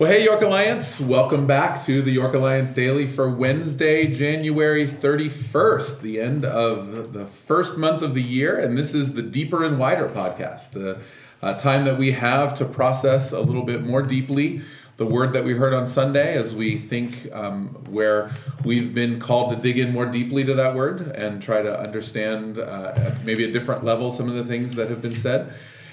Well, hey, York Alliance, welcome back to the York Alliance Daily for Wednesday, January 31st, the end of the first month of the year. And this is the Deeper and Wider podcast, the time that we have to process a little bit more deeply the word that we heard on Sunday as we think um, where we've been called to dig in more deeply to that word and try to understand uh, maybe a different level some of the things that have been said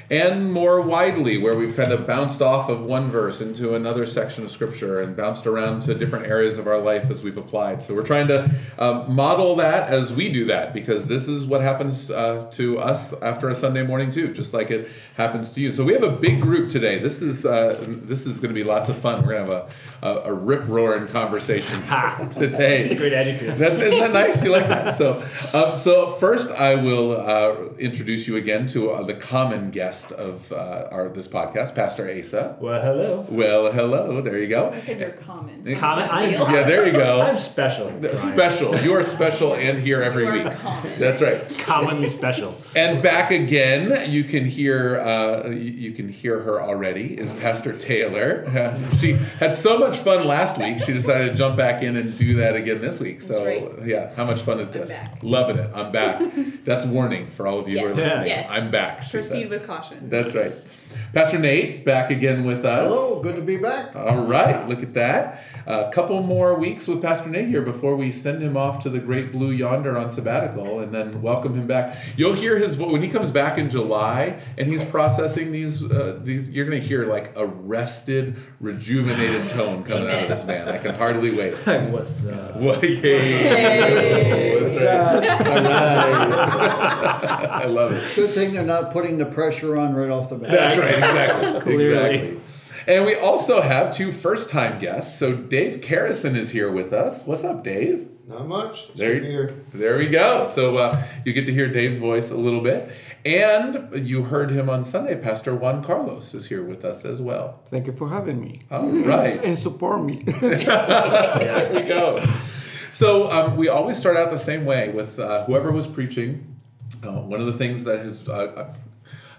and more widely, where we've kind of bounced off of one verse into another section of scripture and bounced around to different areas of our life as we've applied. So we're trying to um, model that as we do that because this is what happens uh, to us after a Sunday morning too, just like it happens to you. So we have a big group today. This is uh, this is going to be lots of fun. We're going to have a, a, a rip roaring conversation today. That's a great adjective. That's, isn't that nice? You like that? So um, so first, I will uh, introduce you again to uh, the common guest guest of uh, our this podcast, Pastor Asa. Well, hello. Well, hello. There you go. I said you're common. Common. I'm, yeah, there you go. I'm special. Brian. Special. You are special and here every You are week. common. That's right. Commonly special. And back again, you can hear uh, you you can hear her already. Is Pastor Taylor? she had so much fun last week. She decided to jump back in and do that again this week. So That's right. yeah, how much fun is I'm this? back. Loving it. I'm back. That's warning for all of you who are listening. Yes. I'm back. Proceed said. with caution. That's right. Pastor Nate back again with us. Hello, good to be back. All right, look at that. A couple more weeks with Pastor Nate here before we send him off to the great blue yonder on sabbatical and then welcome him back. You'll hear his vo- when he comes back in July and he's processing these uh, these you're going to hear like a rested, rejuvenated tone coming out of this man. I can hardly wait. What's uh, Well, yay. That's right. All right. I love it. Good thing they're not putting the pressure on right off the bat. That's right, exactly. Clearly. Exactly. And we also have two first time guests. So Dave Carrison is here with us. What's up, Dave? Not much. It's There, to be here. there we go. So uh, you get to hear Dave's voice a little bit. And you heard him on Sunday. Pastor Juan Carlos is here with us as well. Thank you for having me. All right. And support me. there we go. So um, we always start out the same way with uh, whoever was preaching. Uh, one of the things that is uh, a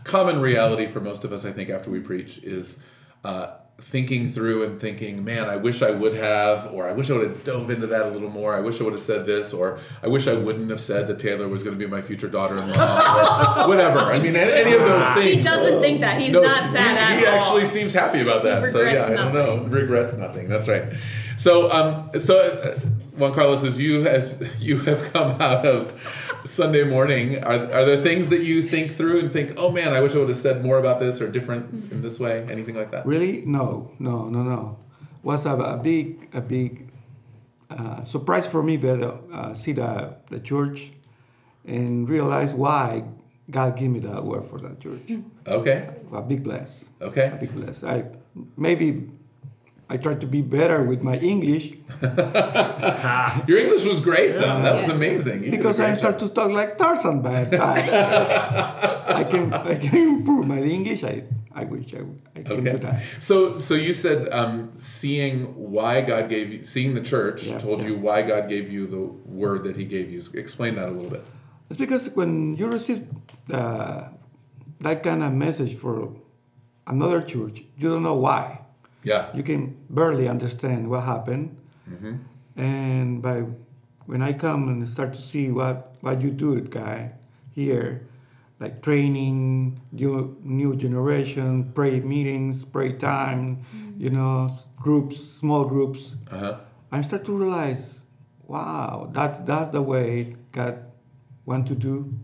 common reality for most of us, I think, after we preach is uh, thinking through and thinking, man, I wish I would have, or I wish I would have dove into that a little more. I wish I would have said this, or I wish I wouldn't have said that Taylor was going to be my future daughter-in-law, or whatever. I mean, any of those things. He doesn't think that. He's No, not sad he, he all. actually seems happy about that. So yeah, I don't know. Regrets nothing. That's right. So um, so uh, Juan Carlos, as you as you have come out of Sunday morning, are are there things that you think through and think, oh man, I wish I would have said more about this or different in this way, anything like that? really? No, no, no, no. Was a, a big, a big uh, surprise for me, but uh, see the the church and realize why God gave me that word for that church. Okay. A big bless. Okay. A big bless. I maybe I tried to be better with my English Your English was great though. That was amazing. You because I great start to talk like Tarzan, but I can I can improve my English. I I wish I, I can do that. So, so you said um, seeing why God gave you, seeing the church Yeah, told yeah. you why God gave you the word that He gave you. Explain that a little bit. It's because when you receive uh, that kind of message for another church, you don't know why. Yeah. You can barely understand what happened. Mm-hmm. And by when I come and start to see what, what you do, it guy, here, like training, new, new generation, pray meetings, pray time, mm-hmm. you know, groups, small groups, Uh huh. I start to realize, wow, that's that's the way God want to do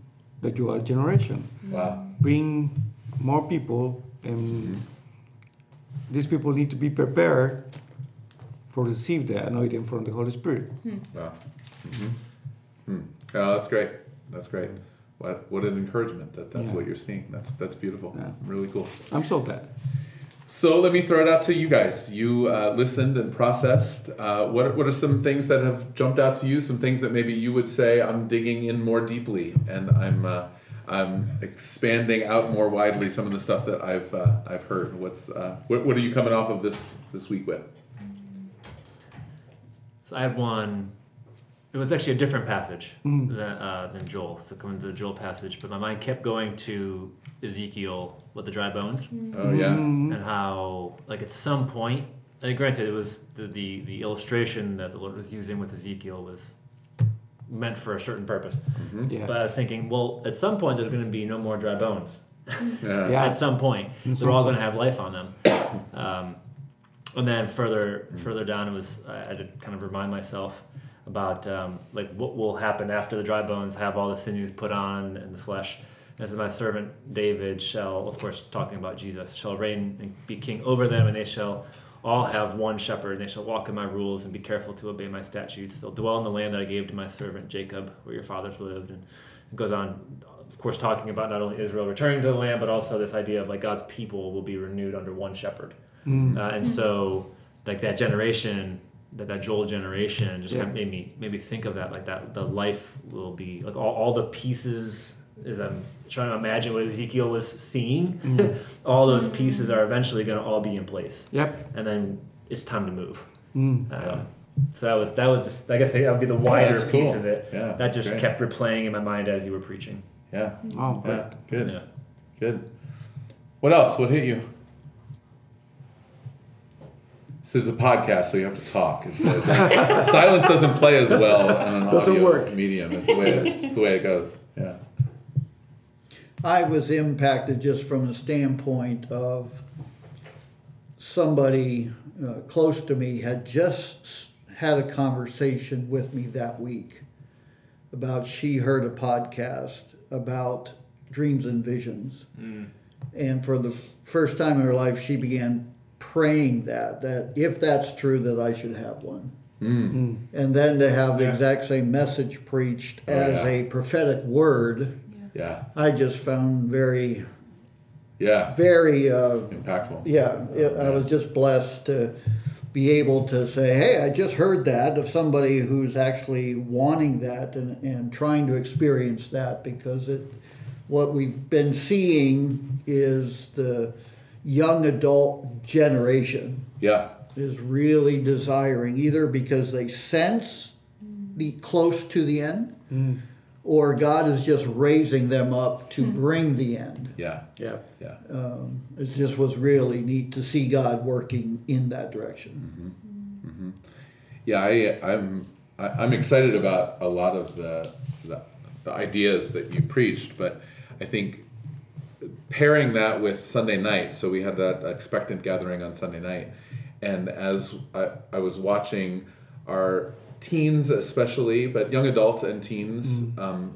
the dual generation. Wow. Bring more people, and mm-hmm. These people need to be prepared for receive the anointing from the Holy Spirit. Wow. hmm Hmm. Oh, that's great. That's great. What what an encouragement that that's Yeah. what you're seeing. That's that's beautiful. Yeah. Really cool. I'm so glad. So let me throw it out to you guys. You uh, listened and processed. Uh, what what are some things that have jumped out to you? Some things that maybe you would say I'm digging in more deeply and I'm uh, I'm expanding out more widely. Some of the stuff that I've uh, I've heard. What's uh, what what are you coming off of this this week with? So I had one. It was actually a different passage Mm. than, uh, than Joel. So coming to the Joel passage, but my mind kept going to Ezekiel with the dry bones Oh yeah. Mm. and how, like, at some point, and granted, it was the, the the illustration that the Lord was using with Ezekiel was meant for a certain purpose. Yeah. But I was thinking, well, at some point there's going to be no more dry bones. Yeah. Yeah. At some point, At they're all going to have life on them. Um, and then further further down, it was I had to kind of remind myself about um, like what will happen after the dry bones have all the sinews put on and the flesh. As my servant David shall, of course, talking about Jesus, shall reign and be king over them, and they shall all have one shepherd, and they shall walk in my rules and be careful to obey my statutes. They'll dwell in the land that I gave to my servant Jacob, where your fathers lived. And it goes on, of course, talking about not only Israel returning to the land, but also this idea of like God's people will be renewed under one shepherd. Mm. Uh, and so, like that generation, that that Joel generation, just Yeah. kind of made me made me think of that. Like that, the life will be like all, all the pieces. As I'm trying to imagine what Ezekiel was seeing, all those pieces are eventually going to all be in place, Yep. and then it's time to move. Mm. Um, So that was that was just I guess that would be the wider that's piece cool. of it. Yeah, that just great. kept replaying in my mind as you were preaching. Yeah. Oh, great. Yeah. Good. Yeah. Good. What else? What hit you? So there's a podcast, so you have to talk. It's a- silence doesn't play as well on an Doesn't audio work. medium. It's the way it's the way it goes. Yeah. I was impacted just from the standpoint of somebody uh, close to me had just had a conversation with me that week about she heard a podcast about dreams and visions. Mm. And for the first time in her life, she began praying that, that if that's true, that I should have one. Mm. Mm. And then to have the Yeah. exact same message preached Oh, as yeah. a prophetic word. Yeah. I just found very, Yeah. very, uh, Impactful. yeah, it, I was just blessed to be able to say, hey, I just heard that of somebody who's actually wanting that and, and trying to experience that because it, what we've been seeing is the young adult generation Yeah. is really desiring either because they sense the close to the end or God is just raising them up to hmm. bring the end. Yeah. Yeah. Yeah. Um, it just was really neat to see God working in that direction. Mm-hmm. Mm-hmm. Yeah, I, I'm I, I'm excited about a lot of the, the the ideas that you preached, but I think pairing that with Sunday night. So we had that expectant gathering on Sunday night, and as I, I was watching our teens, especially, but young adults and teens um,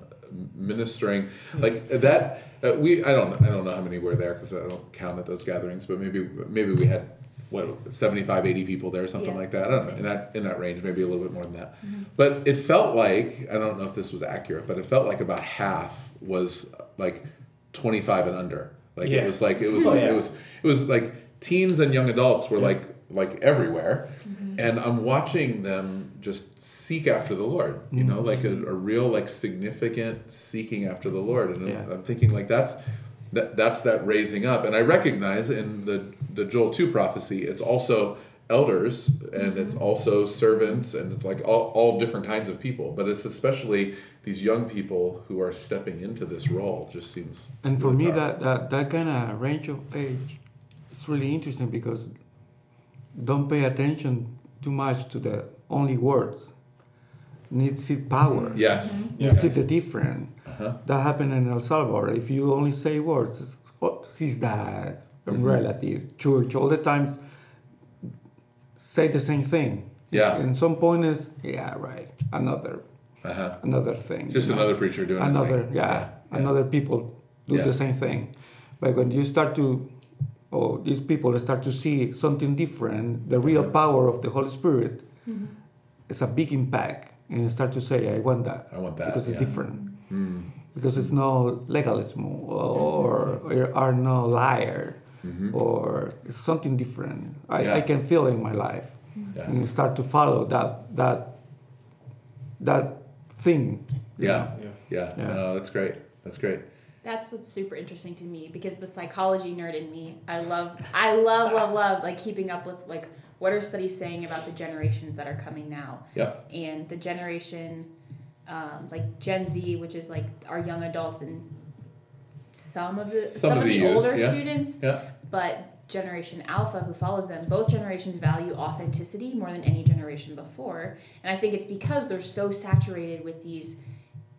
ministering like that. Uh, we I don't I don't know how many were there because I don't count at those gatherings, but maybe maybe we had what 75 80 people there or something Yeah. like that. I don't know in that in that range maybe a little bit more than that. But it felt like i don't know if this was accurate but it felt like about half was like 25 and under. Like it was like it was Oh, like yeah. it was it was like teens and young adults were like like everywhere and i'm watching them just seek after the lord you mm-hmm. know like a, a real like significant seeking after the lord. And Yeah. I'm, thinking like that's that that's that raising up. And i recognize in the the joel 2 prophecy it's also elders and it's mm-hmm. also servants and it's like all, all different kinds of people. But it's especially these young people who are stepping into this role. Just seems And for really me, powerful. that, that, that kind of range of age is really interesting because don't pay attention too much to the only words. Need see power. yes You see the difference. Uh-huh. That happened in El Salvador. If you only say words, it's, what his dad, a Mm-hmm. relative, church, all the time say the same thing. Yeah. And some point is, yeah, right, another, uh-huh. another thing. just you know? another preacher doing his another yeah, yeah. another people do Yeah. the same thing but when you start to or these people start to see something different the real power of the holy spirit it's a big impact and you start to say i want that. I want that, because it's different. Mm. because it's no legalism or, or are no liar or it's something different. I, Mm-hmm. Yeah. I can feel in my life. Yeah. and you start to follow that that that thing. You yeah. Know. yeah. Yeah. no that's great. That's great That's what's super interesting to me because the psychology nerd in me, I love, I love, love, love, like keeping up with like what are studies saying about the generations that are coming now, yeah and the generation, um, like Gen Z, which is like our young adults and some of the Some of the youth, older yeah. students, yeah but Generation Alpha, who follows them, both generations value authenticity more than any generation before. And I think it's because they're so saturated with these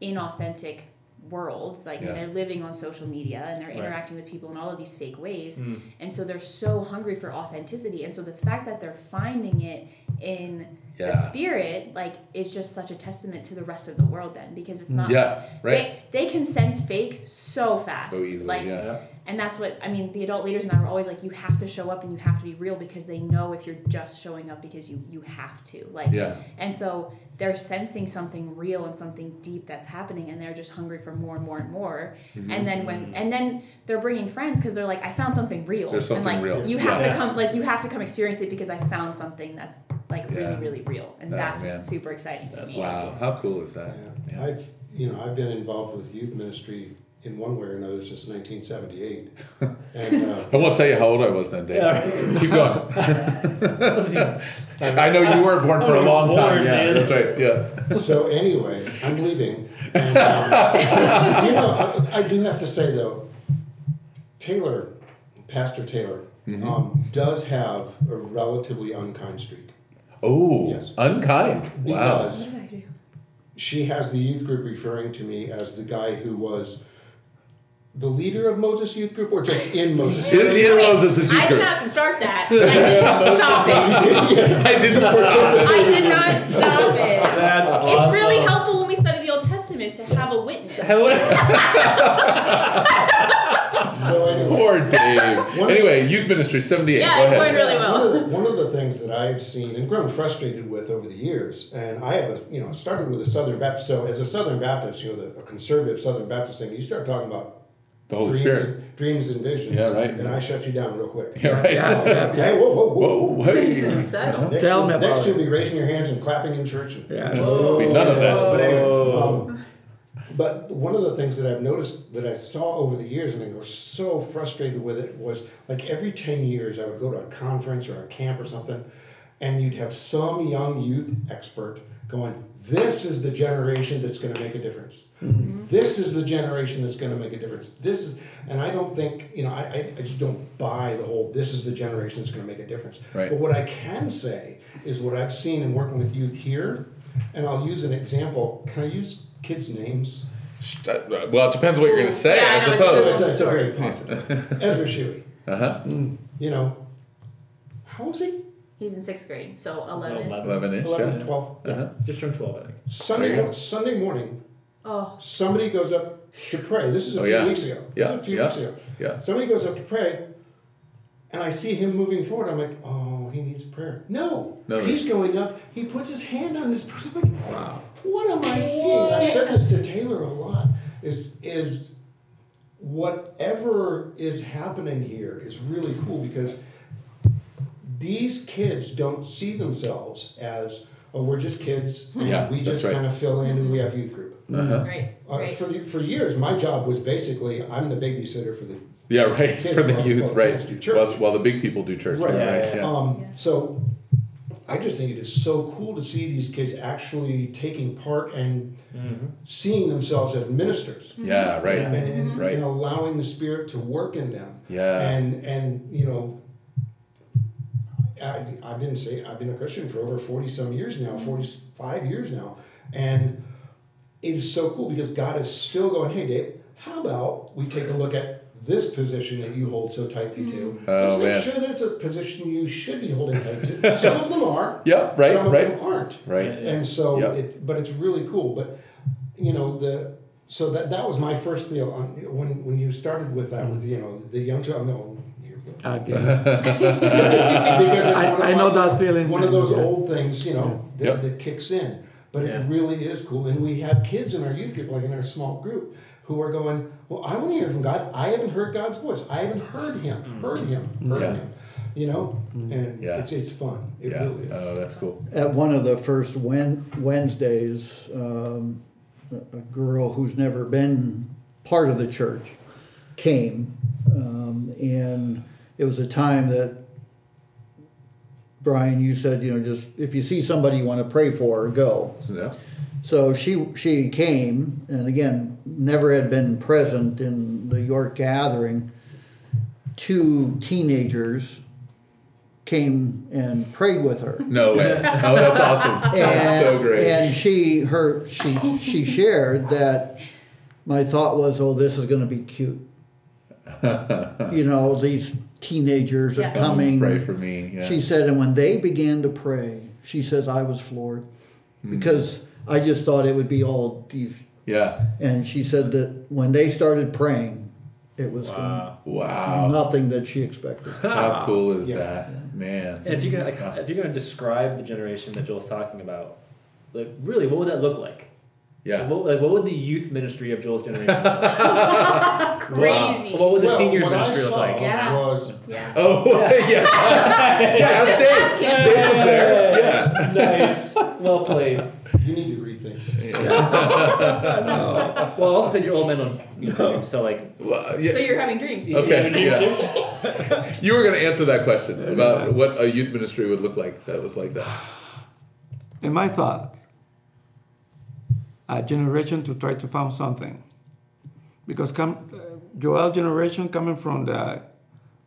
inauthentic worlds. Like Yeah. they're living on social media and they're Right. interacting with people in all of these fake ways. Mm. And so they're so hungry for authenticity. And so the fact that they're finding it in Yeah. the spirit, like, is just such a testament to the rest of the world then because it's not Yeah, right. they, they can sense fake so fast. So easily, like yeah. Yeah. and that's what I mean. The adult leaders and I were always like, you have to show up and you have to be real because they know if you're just showing up because you you have to. Like, Yeah. and so they're sensing something real and something deep that's happening, and they're just hungry for more and more and more. Mm-hmm. And then when and then they're bringing friends because they're like, I found something real. There's something and like real. you have Yeah. to come, like you have to come experience it because I found something that's like Yeah. really really real, and Oh, that's man. what's super exciting to That's me. Wow, how cool is that? Yeah. I've, you know, I've been involved with youth ministry in one way or another since 1978. and uh, I won't tell you how old I was then, Dave. Yeah. Keep going. I know you weren't born for a long born, time. Yeah, man. that's right. Yeah. so anyway, I'm leaving. And, um, you know, I, I do have to say though, Taylor, Pastor Taylor, Mm-hmm. um, does have a relatively unkind streak. Oh, Yes. unkind. Wow. Because What did I do? she has the youth group referring to me as the guy who was the leader of Moses Youth Group or just in Moses Youth In, in Moses' youth I did group. not start that. I didn't stop it. yes. I didn't participate. I did not stop it. That's awesome. It's really helpful when we study the Old Testament to have a witness. So anyway, Poor Dave. Anyway, youth ministry, 78. Yeah, Go it's ahead. going really One well. of, the, one of the things that I've seen and grown frustrated with over the years, and I have a, you know, started with a Southern Baptist. So as a Southern Baptist, you know, the, a conservative Southern Baptist thing, you start talking about The Holy dreams, Spirit. and, dreams and visions. Yeah, right. And I shut you down real quick. Yeah, right. Uh, hey, whoa, whoa, whoa. Whoa, hey. Next, Tell me you'll- next you'll be raising your hands and clapping in church. And, Yeah. None of that. But anyway, um, but one of the things that I've noticed that I saw over the years, and I was so frustrated with it, was like every ten years I would go to a conference or a camp or something, and you'd have some young youth expert going, "This is the generation that's going to make a difference. This is the generation that's going to make a difference. This is," and I don't think you know, I, I, I just don't buy the whole "this is the generation that's going to make a difference." Right. But what I can say is what I've seen in working with youth here, and I'll use an example. Can I use kids' names? Uh, Well, it depends what you're going to say, Yeah, I I suppose. depends That's a very positive. Ezra Shuey. Uh huh. You know, how old is he? He's in sixth grade, so So 11. 11 ish. 11, Yeah. 12. Yeah. Uh-huh. Just turned 12, I think. Sunday, There you go. Sunday morning, Oh, somebody goes up to pray. This is a Oh, few yeah. weeks ago. Yeah, This is a few yeah. weeks ago. Yeah. Somebody goes up to pray, and I see him moving forward. I'm like, oh, he needs prayer. No, No, he's going up. He puts his hand on this person. I'm like, wow. What am I seeing? I've said this to Taylor a lot. Is is whatever is happening here is really cool because these kids don't see themselves as oh we're just kids and Yeah, we just right. kind of fill in and we have youth group. Uh-huh. right, Uh, right. for, the- for years, my job was basically I'm the babysitter for the. Yeah, right. Kids For the youth, while right. kids church. While, while the big people do church. Right. Yeah, Yeah, right. yeah, Yeah. Um, Yeah. So I just think it is so cool to see these kids actually taking part and Mm-hmm. seeing themselves as ministers Yeah, right. and, and, Right. and allowing the Spirit to work in them. Yeah. And and you know. I, I've been say I've been a Christian for over forty some years now, forty five years now, and it is so cool because God is still going. Hey, Dave, how about we take a look at this position that you hold so tightly to? Mm-hmm. Oh, Let's make man. sure that it's a position you should be holding tight to. Some of them are. Yeah, right, Some of right. them aren't. Right. And so Yep. it, but it's really cool. But you know the. So that, that was my first deal on when when you started with that mm-hmm. with you know the young child. No, here we go. Okay. because it's one I, I know that feeling. one of those Yeah. old things, you know, that, Yep. that kicks in. But Yeah. it really is cool. And we have kids in our youth group, like in our small group, who are going, Well, I want to hear from God. I haven't heard God's voice. I haven't heard Him, heard Him, heard Yeah. Him. You know? And Yeah. it's, it's fun. It Yeah. really is. Oh, that's cool. At one of the first Wednesdays, um, a a girl who's never been part of the church came, um, and it was a time that Brian, you said, you know, just if you see somebody you want to pray for, go. Yeah. So she she came, and again, never had been present in the York gathering. two teenagers came and prayed with her. No way. Oh, that's awesome. That's and, so great. and she her she she shared that my thought was, oh, this is going to be cute. you know, these teenagers are coming. Pray for me. Yeah. She said, and when they began to pray, she says, I was floored hmm. because I just thought it would be all these. yeah. And she said that when they started praying, it was Wow. Wow. nothing that she expected. How cool is Yeah. that, man? And if you're gonna like, if you're gonna describe the generation that Joel's talking about, like really, what would that look like? Yeah. Like, what, like, what would the youth ministry of Joel's generation? look like? Crazy. What would the Well, seniors ministry look like? Yeah. Was Yeah. Oh, yes. yes, Just Dave. ask him. Dave was there. Yeah. nice. Well played. you need to rethink this. Well, I also said you're old men on you know, so like. Well, yeah. So you're having dreams. Okay. Yeah. You were going to answer that question about what a youth ministry would look like that was like that. In my thought, a generation to try to find something, because come, uh, Joel generation coming from the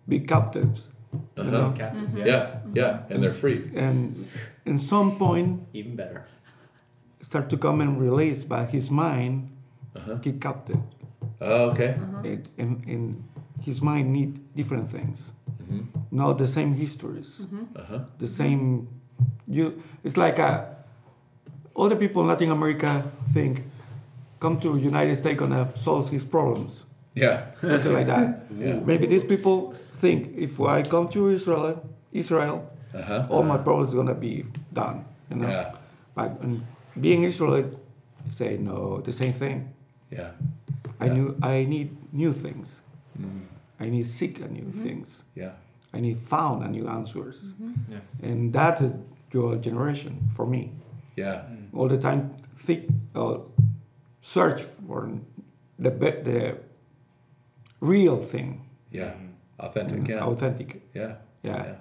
big captives, you uh-huh. know, Captains, yeah. Mm-hmm. Yeah. Yeah. And mm-hmm. they're free. and in some point Even better. start to come and release, but his mind uh-huh. keep captive. Oh, okay. Uh-huh. It, in, in his mind need different things, mm-hmm. not the same histories, Uh-huh. the same. You, it's like a, all the people in Latin America think, come to United States gonna solve his problems, Yeah. something like that. Yeah. Maybe these people think if I come to Israel, Israel, Uh-huh. all my problems are gonna be done. You know? Yeah. But um, being Israelite, say no, the same thing. Yeah. I Yeah. knew I need new things. I need seek a new things. Yeah. I need found a new answers. Yeah. And that is your generation for me. Yeah. Mm. All the time think uh, search for the be- the real thing, Yeah. Mm. Mm. Authentic. Yeah. authentic. Yeah. Yeah.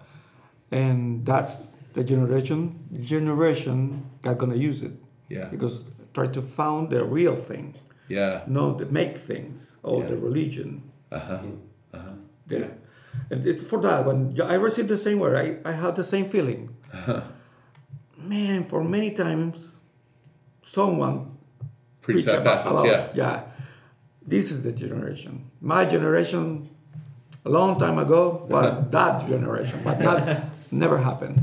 And that's the generation generation that gonna use it. Yeah. Because try to found the real thing, Yeah. not the make things or Yeah. the religion. Uh-huh. Uh huh. The, and it's for that when I received the same word, I, I had the same feeling. Uh-huh. Man, for many times, someone Preach preach that about- passage. about- yeah. yeah. This is the generation. My generation, a long time ago, was that generation, but that never happened.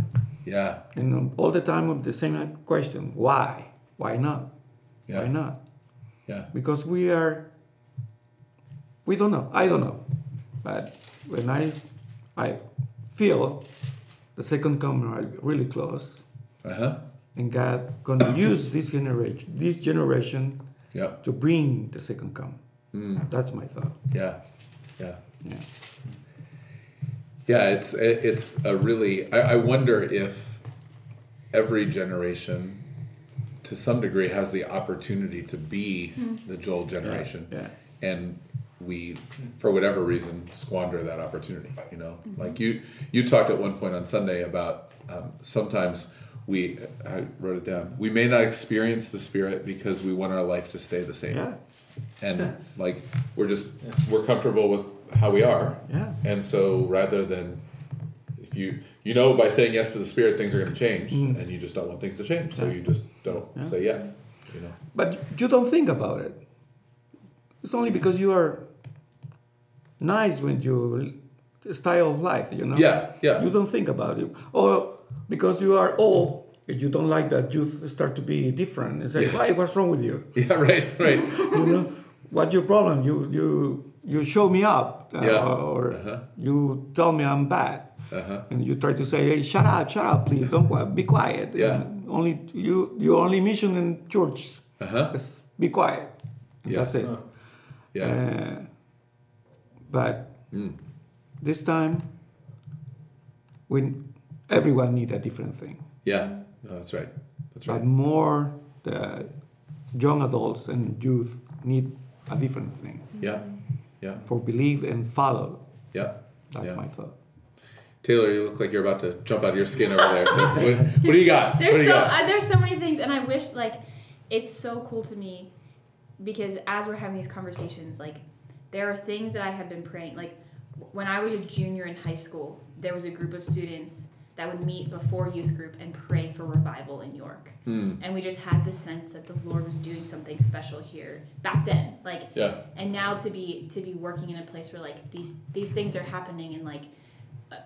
Yeah. And um, all the time with the same question: Why? Why not? Yeah. Why not? Yeah. Because we are. We don't know. I don't know, but when I, I feel the second coming really close, huh. and God gonna use this generation, this generation, Yep. to bring the second come. Mm. That's my thought. Yeah. Yeah. Yeah. Yeah, it's it's a really. I, I wonder if every generation, to some degree, has the opportunity to be the Joel generation, Yeah. and we, for whatever reason, squander that opportunity. You know, like you you talked at one point on Sunday about um, sometimes we. I wrote it down. We may not experience the Spirit because we want our life to stay the same, Yeah. and like we're just we're comfortable with how we are. Yeah. And so rather than if you you know by saying yes to the spirit things are going to change mm. and you just don't want things to change so you just don't Yeah. say yes you know But you don't think about it. It's only because you are nice when your style of life, you know? Yeah, yeah. You don't think about it. Or because you are old, you don't like that you start to be different. It's like, Yeah. why? What's wrong with you? yeah right right You know? What's your problem? You you you show me up, uh, Yeah. or Uh-huh. you tell me I'm bad, uh-huh and you try to say, "Hey, shut up, shut up, please, don't be quiet." Yeah. And only you, your only mission in church uh-huh is be quiet. Yeah. That's it. Yeah Uh, but Mm. This time, we everyone need a different thing. yeah no, that's right that's right. But right more the young adults and youth need a different thing yeah yeah for believe and follow. yeah That's Yeah. my thought. taylor you look like you're about to jump out of your skin over there so what, what do you got what do There's you so got uh, there's so many things, and I wish like it's so cool to me because as we're having these conversations, like there are things that I have been praying. Like when I was a junior in high school, there was a group of students that would meet before youth group and pray for revival in York. Hmm. And we just had the sense that the Lord was doing something special here back then. Like Yeah. and now to be to be working in a place where like these these things are happening and like uh,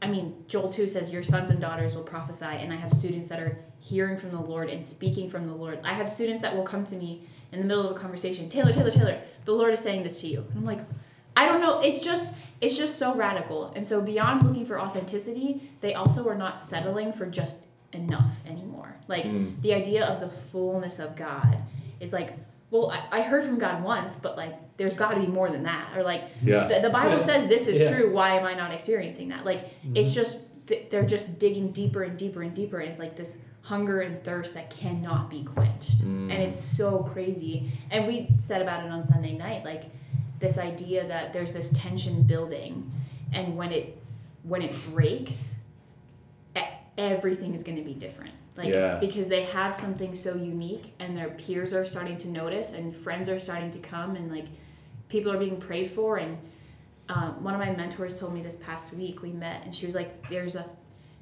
I mean, Joel 2 says, Your sons and daughters will prophesy. And I have students that are hearing from the Lord and speaking from the Lord. I have students that will come to me in the middle of a conversation Taylor, Taylor, Taylor, the Lord is saying this to you. And I'm like, I don't know. It's just. It's just so radical. And so, beyond looking for authenticity, they also are not settling for just enough anymore. Like, Mm. the idea of the fullness of God is like, well, I, I heard from God once, but like, there's got to be more than that. Or like, Yeah. the, the Bible Yeah. says this is Yeah. true. Why am I not experiencing that? Like, it's just th- they're just digging deeper and deeper and deeper, and it's like this hunger and thirst that cannot be quenched, and it's so crazy. And we said about it on Sunday night, like this idea that there's this tension building, and when it when it breaks, everything is going to be different. Like Yeah. because they have something so unique, and their peers are starting to notice, and friends are starting to come, and like people are being prayed for and um, one of my mentors told me this past week we met and she was like there's a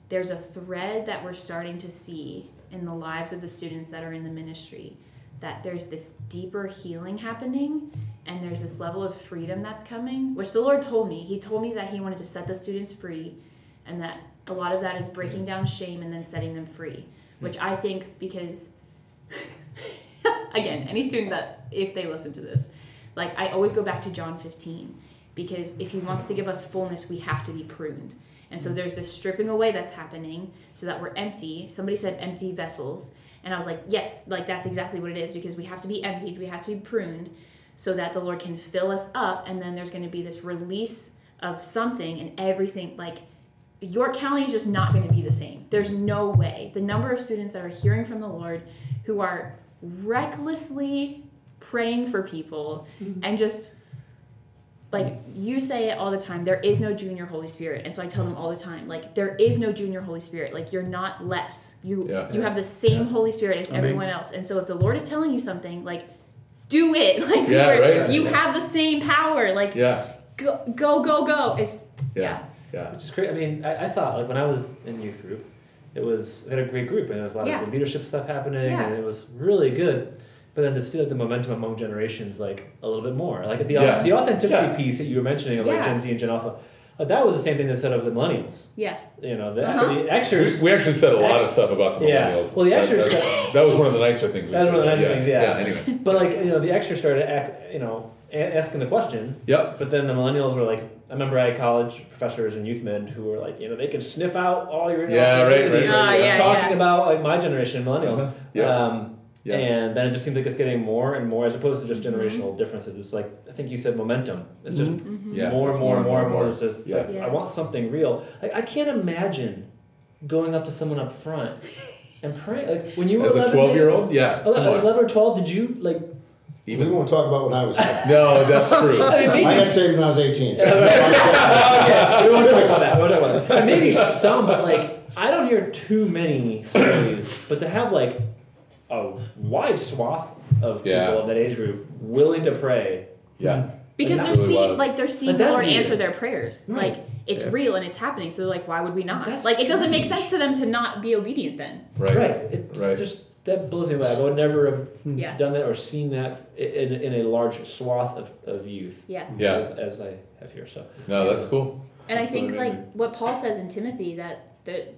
there's a thread that we're starting to see in the lives of the students that are in the ministry that there's this deeper healing happening and there's this level of freedom that's coming which the lord told me. He told me that he wanted to set the students free and that a lot of that is breaking down shame and then setting them free which i think because again any student that if they listen to this like i always go back to john 15 because if he wants to give us fullness we have to be pruned. And so there's this stripping away that's happening so that we're empty. Somebody said empty vessels. And i was like yes like that's exactly what it is because we have to be emptied. We have to be pruned so that the lord can fill us up and then there's going to be this release of something and everything like York County is just not going to be the same. There's no way. The number of students that are hearing from the Lord who are recklessly praying for people mm-hmm. and just like you say it all the time there is no junior holy spirit and so i tell them all the time like there is no junior holy spirit like you're not less you Yeah. you have the same Yeah. holy spirit as Amen. everyone else and so if the lord is telling you something like do it like Yeah, we're- right. you have the same power like Yeah. go go go go it's Yeah. Yeah. Which is great. I mean, I, I thought like when I was in youth group, it was we had a great group and there was a lot Yeah. of good leadership stuff happening Yeah. and it was really good. But then to see like the momentum among generations like a little bit more, like the Yeah. the authenticity Yeah. piece that you were mentioning of like Gen Z and Gen Alpha, like, that was the same thing that said of the millennials. yeah You know, the, Uh-huh. the We, Xers. we actually said a lot of stuff about the millennials. Yeah. millennials. Well, the That- Xers that, got- that was one of the nicer things. We That was one of the said. nicer things, yeah. Yeah. Anyway. But like you know, the Xers started act, you know a- asking the question, Yep. but then the millennials were like, I remember I had college professors and youth men who were like, you know, they could sniff out all your Yeah, right, inauthenticity. right, right, Ah, yeah, talking yeah. about like my generation, millennials. Uh-huh. Yeah. Yeah. And then it just seems like it's getting more and more, as opposed to just Mm-hmm. generational differences. It's like I think you said momentum. It's just Yeah. more it's and more and more and more. It's just Yeah. like, Yeah. I want something real. Like I can't imagine going up to someone up front and praying. Like when you were As a twelve-year-old, yeah. Come Ele- on. 11 or 12, did you like We Even won't talk about when I was. I no, that's true. maybe- got saved when I was 18. oh, yeah. We won't talk about that. We won't talk about that. Maybe some, but like I don't hear too many stories. But to have like a wide swath of people of that age group willing to pray, Yeah. Hmm. because they're really seeing like they're seeing the Lord weird. answer their prayers. Right. Like it's Yeah. real and it's happening. So like, why would we not? That's like it doesn't make sense to them to not be obedient then. Right. right? It's Right. just that blows me away. I would never have hmm. Yeah. done that or seen that in, in a large swath of, of youth. Yeah. Yeah. As, as I have here. So No, that's cool. And I think really like amazing. what Paul says in Timothy that that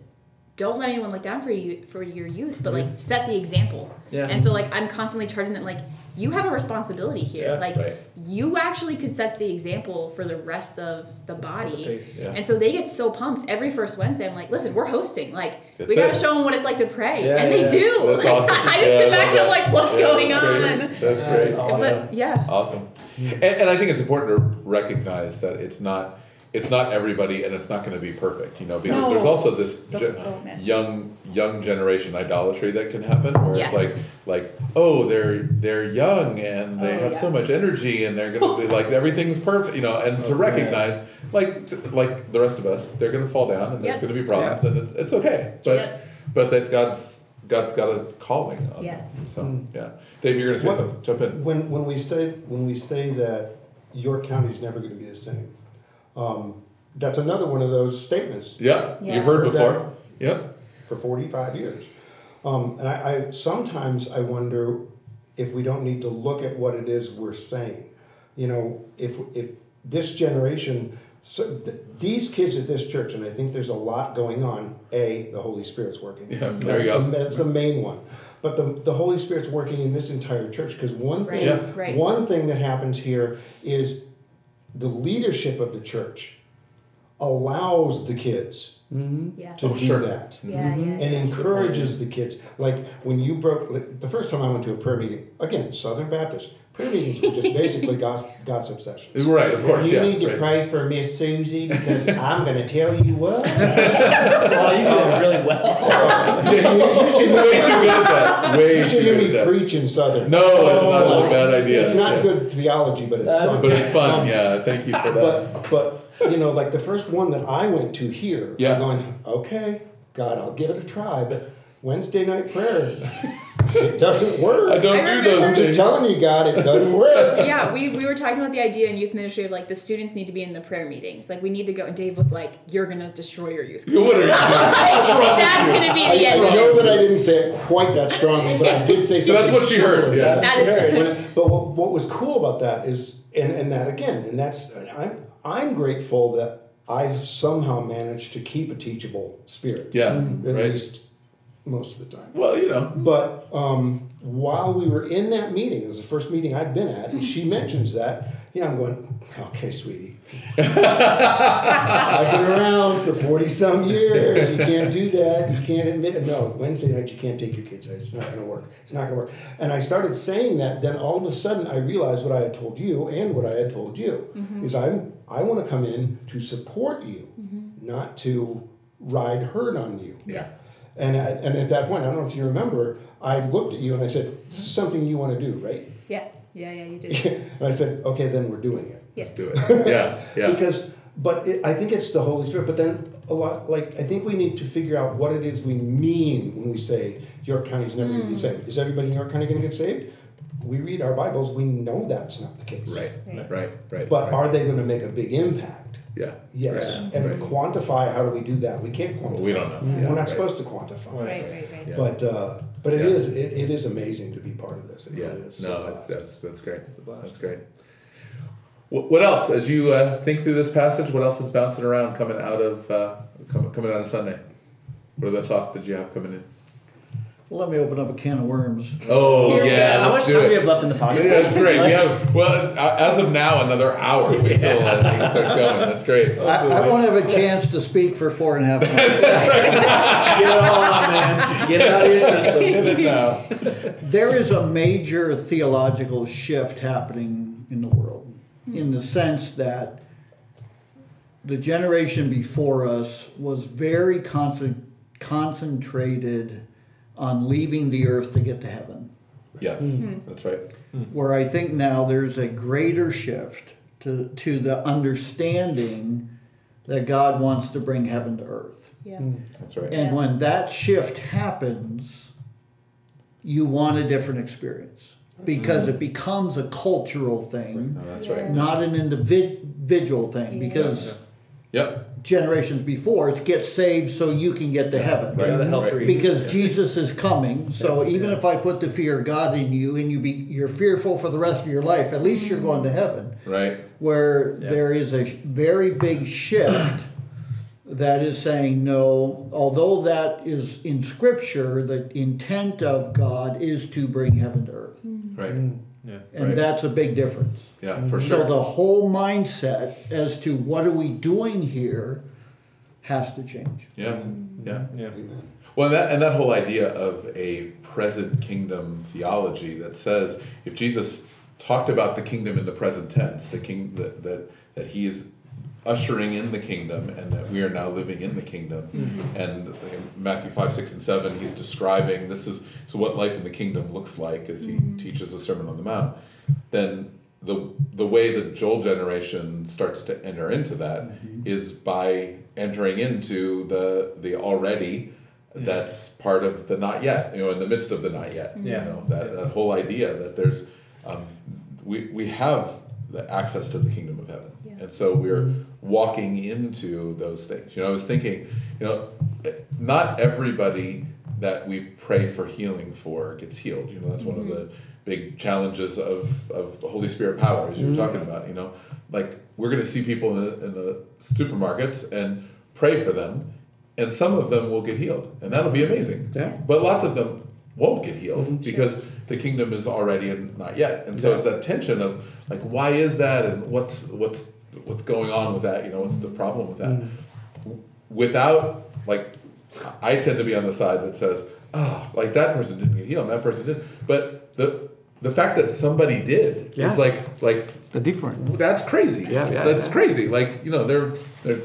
don't let anyone look down for you for your youth, but like set the example. yeah. And so like I'm constantly charging them like you have a responsibility here. Yeah. like Right. you actually could set the example for the rest of the body. Pace. Yeah. And so they get so pumped every first Wednesday. I'm like, listen, we're hosting. Like, That's we gotta it. show them what it's like to pray, Yeah, and they yeah. do. That's awesome. I just Yeah, sit back and I'm like, what's Yeah, going that's on? great. That's great. awesome. But yeah, Awesome. And, and I think it's important to recognize that it's not it's not everybody and it's not going to be perfect, you know, because No. there's also this ge- so young young generation idolatry that can happen where it's like like oh they're they're young and they Oh, have yeah. so much energy and they're going to be like everything's perfect, you know, and to Oh, recognize like like the rest of us, they're going to fall down and there's Yep. going to be problems and it's it's okay. But Yep. but that God's God's got a calling on Yeah. them. So, hmm. yeah. Dave, you're going to say What- something. Jump in. When, when we say, when we say that York County is never gonna be the same, Um, that's another one of those statements Yeah, Yeah. you've heard Heard before. Yep. for 45 years. Um, and I, I sometimes I wonder if we don't need to look at what it is we're saying. You know, if if this generation, so th- these kids at this church, and I think there's a lot going on. A, the Holy Spirit's working. Yeah, there that's you go. The, that's the main one. But the, the Holy Spirit's working in this entire church because one thing Right, Yeah. right. one thing that happens here is the leadership of the church allows the kids Mm-hmm. Yeah. to Oh, do sure. that mm-hmm. Yeah, yeah. and encourages the kids. Like when you broke, like, the first time I went to a prayer meeting, again, Southern Baptist, prayer meetings were just basically gossip, gossip sessions. Right, of course. you yeah. need to right. pray for Miss Susie because I'm going to tell you what. Oh, you did really well. you, you should, Way too good at that. Way you too should hear good me at that. preach in Southern. No, it's not Oh, a bad idea. It's not Yeah. good theology, but it's That's fun. But it's fun. Um, yeah, thank you for that. But but you know, like the first one that I went to here, Yeah. I'm going, okay, God, I'll give it a try. But Wednesday night prayer, it doesn't work. I don't I do those I'm just telling you, God, it doesn't work. yeah, we, we were talking about the idea in youth ministry of like the students need to be in the prayer meetings. Like we need to go. And Dave was like, "You're gonna destroy your youth." group." What are you doing? That's gonna be I, the I end. of know that I didn't say it quite that strongly, but I did say So that's what she heard, similar. yeah. That is When- but what, what was cool about that is, and, and that again, and that's, I'm, I'm grateful that I've somehow managed to keep a teachable spirit. Yeah, At right. least most of the time. Well, you know. But um, while we were in that meeting, it was the first meeting I'd been at, and she mentions that. Yeah, I'm going, okay, sweetie. I've been around for 40 some years. You can't do that. You can't admit it. No, Wednesday night, you can't take your kids out. It's not going to work. It's not going to work. And I started saying that. Then all of a sudden, I realized what I had told you and what I had told you mm-hmm. is I'm, I want to come in to support you, mm-hmm. not to ride herd on you. Yeah. And at, and at that point, I don't know if you remember, I looked at you and I said, "This is something you want to do, right?" Yeah, yeah, yeah. You did. and I said, "Okay, then we're doing it." Yeah. Let's do it. Yeah, yeah. Because, but it, I think it's the Holy Spirit. But then a lot, like I think we need to figure out what it is we mean when we say York County's never going to be saved. Is everybody in York County going to get saved? We read our Bibles, we know that's not the case. right, Right. right, right. But right. are they going to make a big impact? yeah, Yes. right, And right. quantify, how do we do that? We can't quantify. Well, we don't know. We're not right. supposed to quantify. Right, right, right. Yeah. But uh, but it Yeah. is it, it is amazing to be part of this. It Yeah, really is. no, that's that's that's great. a blast. That's great. What, what else, as you uh, think through this passage, what else is bouncing around coming out of uh, com- coming out of Sunday? What other thoughts did you have coming in? Let me open up a can of worms. Oh yeah, How much let's do time do it. we have left in the podcast? Yeah, that's great. We have well, uh, as of now, another hour. Wait till uh, things starts going. That's great. I, I won't have a chance to speak for four and a half minutes. Get it all out, man. Get it out of your system. Get it now. there is a major theological shift happening in the world in the sense that the generation before us was very concent- concentrated on leaving the earth to get to heaven. Yes, hmm. Hmm. that's right. Hmm. Where I think now there's a greater shift to, to the understanding that God wants to bring heaven to earth. Yeah. That's right. And when that shift happens, you want a different experience because it becomes a cultural thing, No, oh, that's Yeah. right. not an individual thing. Yeah. Because Yep. generations before, it's get saved so you can get to heaven. Right. Yeah, the hell right. free. Because Jesus is coming, so even if I put the fear of God in you and you be you're fearful for the rest of your life, at least you're going to heaven. Right. Where Yeah. there is a very big shift that is saying no, although that is in scripture, the intent of God is to bring heaven to earth. Mm-hmm. Right. Mm. Yeah. And Right. that's a big difference. Yeah, mm-hmm. for So sure. the whole mindset as to what are we doing here has to change. yeah. Yeah. Yeah. Amen. Well, that and that whole idea of a present kingdom theology that says if Jesus talked about the kingdom in the present tense, the king that that that he is ushering in the kingdom and that we are now living in the kingdom. Mm-hmm. And in matthew 5 6 and 7 he's describing this is so what life in the kingdom looks like as he mm-hmm. teaches the sermon on the mount. Then the the way the joel generation starts to enter into that mm-hmm. is by entering into the the already that's part of the not yet you know in the midst of the not yet Yeah. you know that, that whole idea that there's um, we we have the access to the kingdom of heaven. Yeah. And so we're walking into those things. You know, I was thinking, you know, not everybody that we pray for healing for gets healed. You know, that's one of the mm-hmm. big challenges of, of the Holy Spirit power, as you were mm-hmm. talking about. You know, like we're going to see people in the, in the supermarkets and pray for them, and some of them will get healed, and that'll be amazing. Yeah. But lots of them won't get healed mm-hmm. because the kingdom is already in, not yet, and so it's that tension of like, why is that, and what's what's what's going on with that? You know, what's the problem with that? Mm. Without like, I tend to be on the side that says, oh, like that person didn't get healed, and that person did, but the the fact that somebody did Yeah. is like like The different. that's crazy. Yeah, yeah, that's yeah. crazy. Like you know, there, there,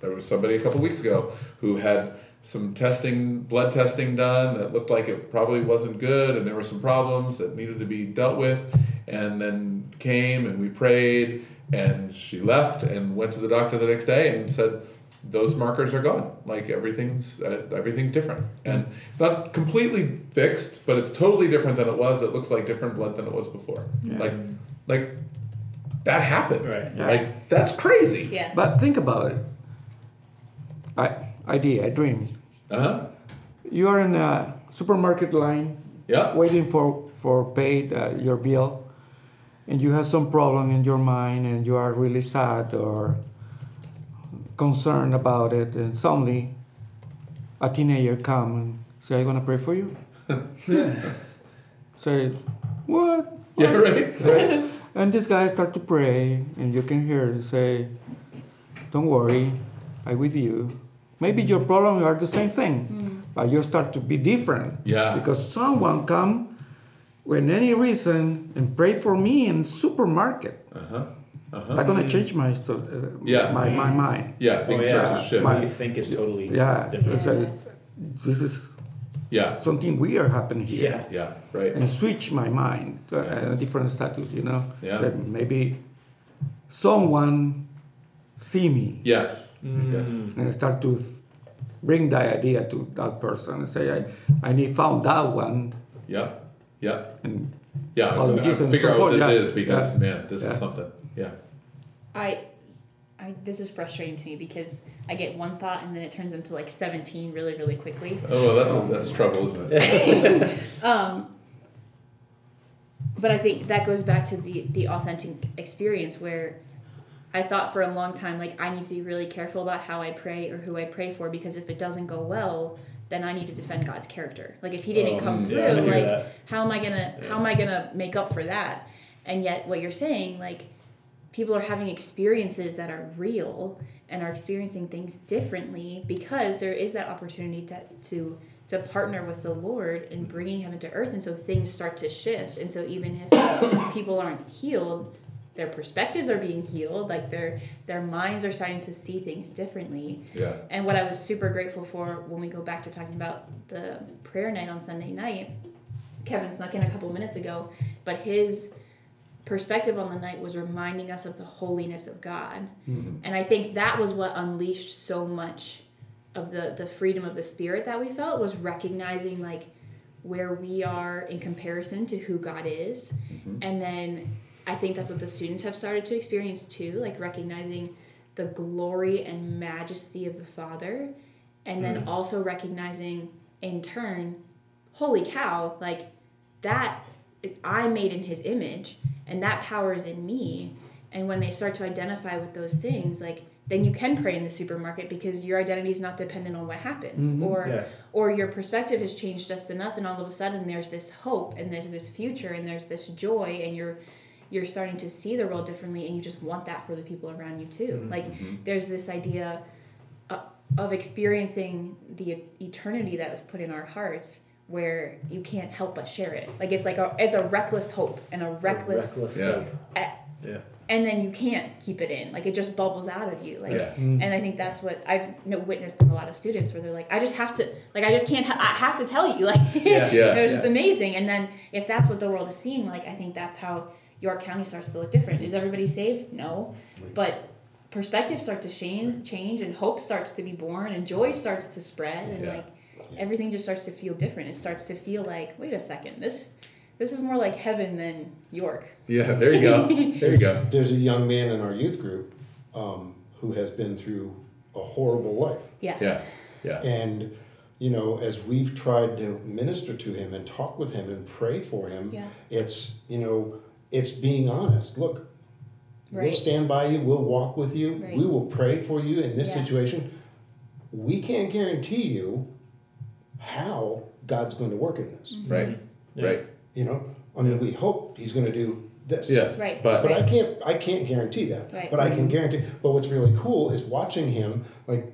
there was somebody a couple weeks ago who had some testing, blood testing done that looked like it probably wasn't good, and there were some problems that needed to be dealt with, and then came and we prayed, and she left and went to the doctor the next day and said. Those markers are gone. Like everything's uh, everything's different, and it's not completely fixed, but it's totally different than it was. It looks like different blood than it was before. Like, like that happened. Right. Yeah. Like that's crazy. Yeah. But think about it. I, idea, I dream. Uh huh. You are in a supermarket line, Yeah. waiting for for paid uh, your bill, and you have some problem in your mind, and you are really sad or concerned about it, and suddenly a teenager come and say, "I'm gonna pray for you." say, what? Yeah. Right. Right. And this guy start to pray, and you can hear him say, "Don't worry, I with you." Maybe your problem are the same thing, hmm. but you start to be different. Yeah. Because someone come with any reason and pray for me in supermarket. Uh huh. Uh huh. I'm gonna change my sto- uh, Yeah. my, my mind. Yeah. Things Oh, start yeah. to shift. My- you think is totally Yeah. different. So it's- this is yeah. something weird happening here. Yeah. Yeah. Right. and switch my mind to a, a different status, you know. Yeah. So maybe someone see me Yes. Mm. Yes. and start to bring that idea to that person and say, I, I need found that one Yeah. Yeah. and Yeah. Follow I- I Jesus and figure out what this yeah. is because Yeah. man, this Yeah. is something. Yeah. I, I this is frustrating to me because I get one thought and then it turns into like seventeen really really quickly. Oh, well, that's that's trouble, isn't it? Um, but I think that goes back to the the authentic experience where I thought for a long time like I need to be really careful about how I pray or who I pray for because if it doesn't go well, then I need to defend God's character. Like if He didn't Oh, come mm, through, I hear like that. how am I gonna how am I gonna make up for that? And yet, what you're saying, like people are having experiences that are real and are experiencing things differently because there is that opportunity to to to partner with the Lord in bringing heaven to earth, and so things start to shift. And so even if people aren't healed, their perspectives are being healed. Like their their minds are starting to see things differently. Yeah. And what I was super grateful for when we go back to talking about the prayer night on Sunday night, Kevin snuck in a couple minutes ago, but his perspective on the night was reminding us of the holiness of God. Mm-hmm. And I think that was what unleashed so much of the the freedom of the spirit that we felt was recognizing like where we are in comparison to who God is. Mm-hmm. And then I think that's what the students have started to experience too, like recognizing the glory and majesty of the Father and then mm. also recognizing in turn, holy cow, like that I'm made in his image and that power is in me. And when they start to identify with those things, like then you can pray in the supermarket because your identity is not dependent on what happens mm-hmm. or Yeah. or your perspective has changed just enough and all of a sudden there's this hope and there's this future and there's this joy and you're you're starting to see the world differently and you just want that for the people around you too mm-hmm. like mm-hmm. there's this idea uh, of experiencing the eternity that was put in our hearts where you can't help but share it like it's like a it's a reckless hope and a reckless, Reckless. Yeah. hope. Yeah. and then you can't keep it in like it just bubbles out of you like Yeah. Mm-hmm. and i think that's what i've no, witnessed in a lot of students where they're like i just have to like i just can't ha- i have to tell you like Yeah. Yeah. it was just amazing and then if that's what the world is seeing like i think that's how york county starts to look different is everybody saved no but perspectives start to change change and hope starts to be born and joy starts to spread and Yeah. like everything just starts to feel different it starts to feel like wait a second this this is more like heaven than York. Yeah, there you go. There you go. There's a young man in our youth group um, who has been through a horrible life. Yeah. Yeah, yeah, And, you know, as we've tried to minister to him and talk with him and pray for him, Yeah. it's, you know, it's being honest. Look, we'll stand by you, we'll walk with you, Right. we will pray for you in this Yeah. situation. We can't guarantee you how God's going to work in this. Mm-hmm. right, Yeah. right. You know, I mean, we hope He's going to do this. Yes, Right. but But I can't I can't guarantee that. Right. But I can guarantee but what's really cool is watching him like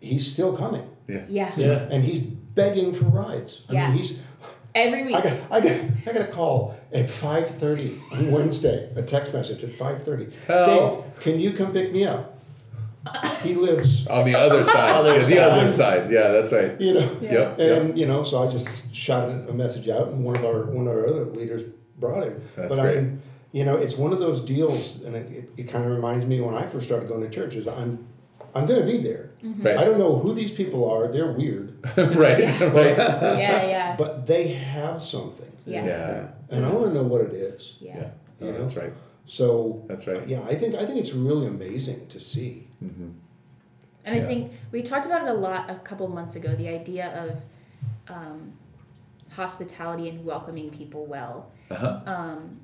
he's still coming. yeah, Yeah. Yeah. And he's begging for rides. I Yeah. mean he's Every week. I got I got I got a call at five thirty on Wednesday, a text message at five thirty. Help. Dave, can you come pick me up? He lives on the other side. Other yeah, the other side. Yeah, that's right. you know. Yeah. Yep, yep. And you know, so I just shouted a message out, and one of our one of our other leaders brought him. That's but great. I mean, you know, it's one of those deals, and it, it, it kind of reminds me when I first started going to church. Is I'm I'm going to be there. Mm-hmm. Right. I don't know who these people are. They're weird, right, right. yeah, yeah. but they have something, Yeah. Yeah, and I want to know what it is. Yeah. yeah. You No, know? that's right. So That's right. Yeah, I think I think it's really amazing to see. And I think we talked about it a lot a couple months ago the idea of um, hospitality and welcoming people well. Uh-huh. Um,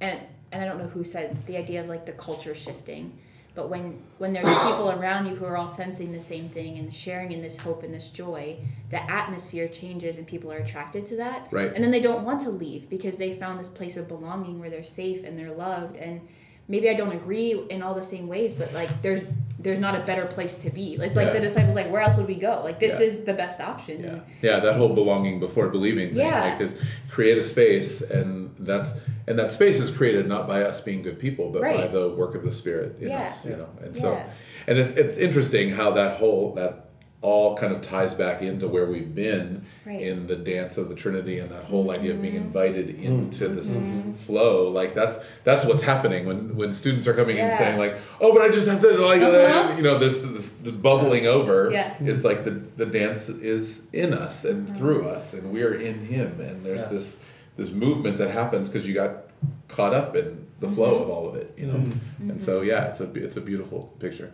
and and I don't know who said the idea of like the culture shifting, but when when there's people around you who are all sensing the same thing and sharing in this hope and this joy, the atmosphere changes and people are attracted to that. Right. And then they don't want to leave because they found this place of belonging where they're safe and they're loved and maybe I don't agree in all the same ways, but like there's there's not a better place to be. It's like Yeah. the disciples like where else would we go? Like this Yeah. is the best option. Yeah, yeah, that whole belonging before believing thing. Yeah. Like create a space, and that's and that space is created not by us being good people, but by the work of the Spirit in Yeah. us. You know, and so, and it, it's interesting how that whole that all kind of ties back into where we've been Right. in the dance of the Trinity and that whole idea of being Mm-hmm. invited into this flow. Like that's that's what's happening when when students are coming and Yeah. saying like, oh, but I just have to like, Uh-huh. you know, there's this, this bubbling over. Yeah. It's like the the dance is in us and Mm-hmm. through us, and we are in Him, and there's Yeah. this this movement that happens because you got caught up in the flow Mm-hmm. of all of it, you know. And so yeah, it's a it's a beautiful picture.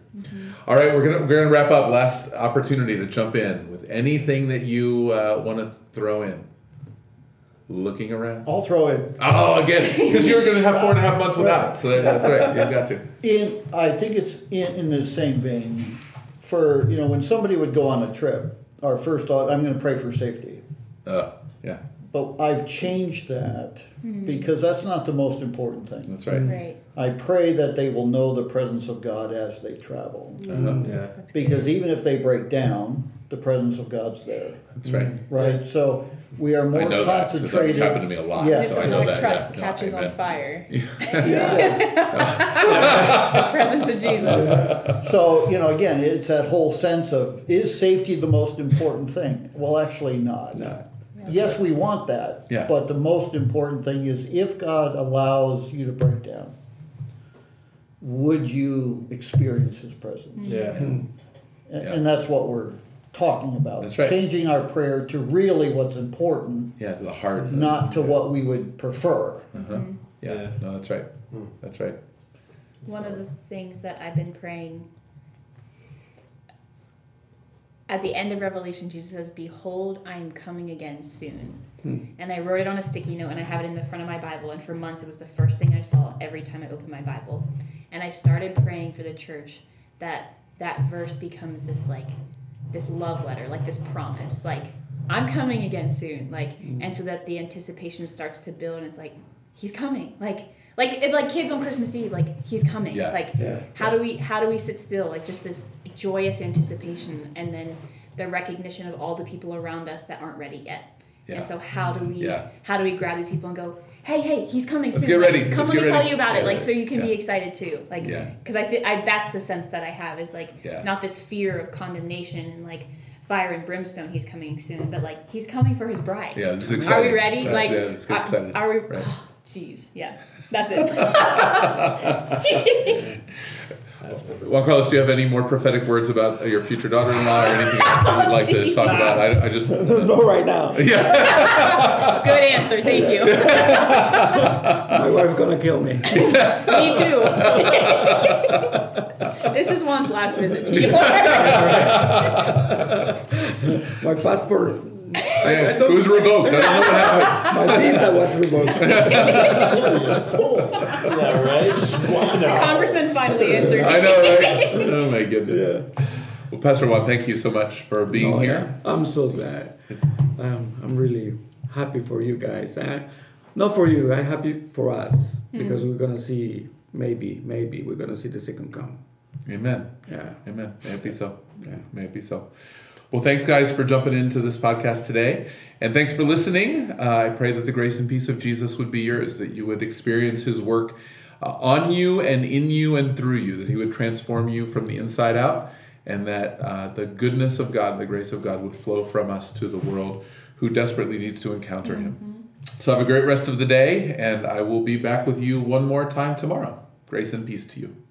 All right, we're gonna we're gonna wrap up. Last opportunity to jump in with anything that you uh, want to throw in. Looking around. I'll throw it Oh, again, because you were gonna have four and a half months without, so that's right. You've got to. in. I think it's in, in the same vein. For you know, when somebody would go on a trip, our first thought, I'm going to pray for safety. Uh, yeah, But I've changed that because that's not the most important thing. that's right. Right. I pray that they will know the presence of God as they travel. Uh-huh. Yeah. That's good. Because even if they break down, the presence of God's there, That's right. right? So we are more I know that that concentrated. happened to me a lot. Yeah. So the I know Ford that. truck yeah. No, catches on fire, Yeah. presence of Jesus. So you know, again, it's that whole sense of is safety the most important thing? Well, actually, not. Yes, we want that. Yeah. But the most important thing is if God allows you to break down, would you experience His presence? Mm-hmm. Yeah. And, Yeah. and that's what we're talking about. That's right. Changing our prayer to really what's important, Yeah, to the heart. of- not to what we would prefer. Uh-huh. Mm-hmm. Yeah. Yeah. no, that's right. Hmm. That's right. One of the things that I've been praying at the end of Revelation, Jesus says, Behold, I am coming again soon. Hmm. And I wrote it on a sticky note and I have it in the front of my Bible. And for months, it was the first thing I saw every time I opened my Bible. And I started praying for the church that that verse becomes this like this love letter, like this promise, like I'm coming again soon, like, hmm. and so that the anticipation starts to build, and it's like He's coming, like, like it, like kids on Christmas Eve, like He's coming, Yeah. like, Yeah. how do we how do we sit still, like just this joyous anticipation, and then the recognition of all the people around us that aren't ready yet, Yeah. and so how do we Yeah. how do we grab these people and go, hey hey, He's coming Let's soon, get ready. Come, Let's let me tell you about it, like, so you can be excited too, like, Yeah. because I, think I that's the sense that I have is like not this fear of condemnation and like fire and brimstone he's coming soon but like he's coming for his bride. Yeah, this is are we ready? Right, like yeah, are- are, we Right. oh, jeez yeah that's it Juan Carlos, do you have any more prophetic words about your future daughter-in-law or anything else that you'd like to talk about? I, I just no, right now. yeah. Good answer. Thank you. My wife's gonna kill me. Me too. this is Juan's last visit to you. My passport, Yeah, it was revoked. I don't know what happened. my visa was revoked. Yeah, right. Wow. Congressman finally answered. I know, right? Oh my goodness. Yeah. Well, Pastor Juan, thank you so much for being No, here. yeah, I'm so glad. Um, I'm really happy for you guys. I, not for you, I'm happy for us because we're gonna see maybe, maybe we're gonna see the second come. Amen. Yeah, Amen. May it be so. yeah. May it be so. Well, thanks, guys, for jumping into this podcast today. And thanks for listening. Uh, I pray that the grace and peace of Jesus would be yours, that you would experience his work uh, on you and in you and through you, that he would transform you from the inside out, and that uh, the goodness of God, the grace of God would flow from us to the world who desperately needs to encounter him. So have a great rest of the day, and I will be back with you one more time tomorrow. Grace and peace to you.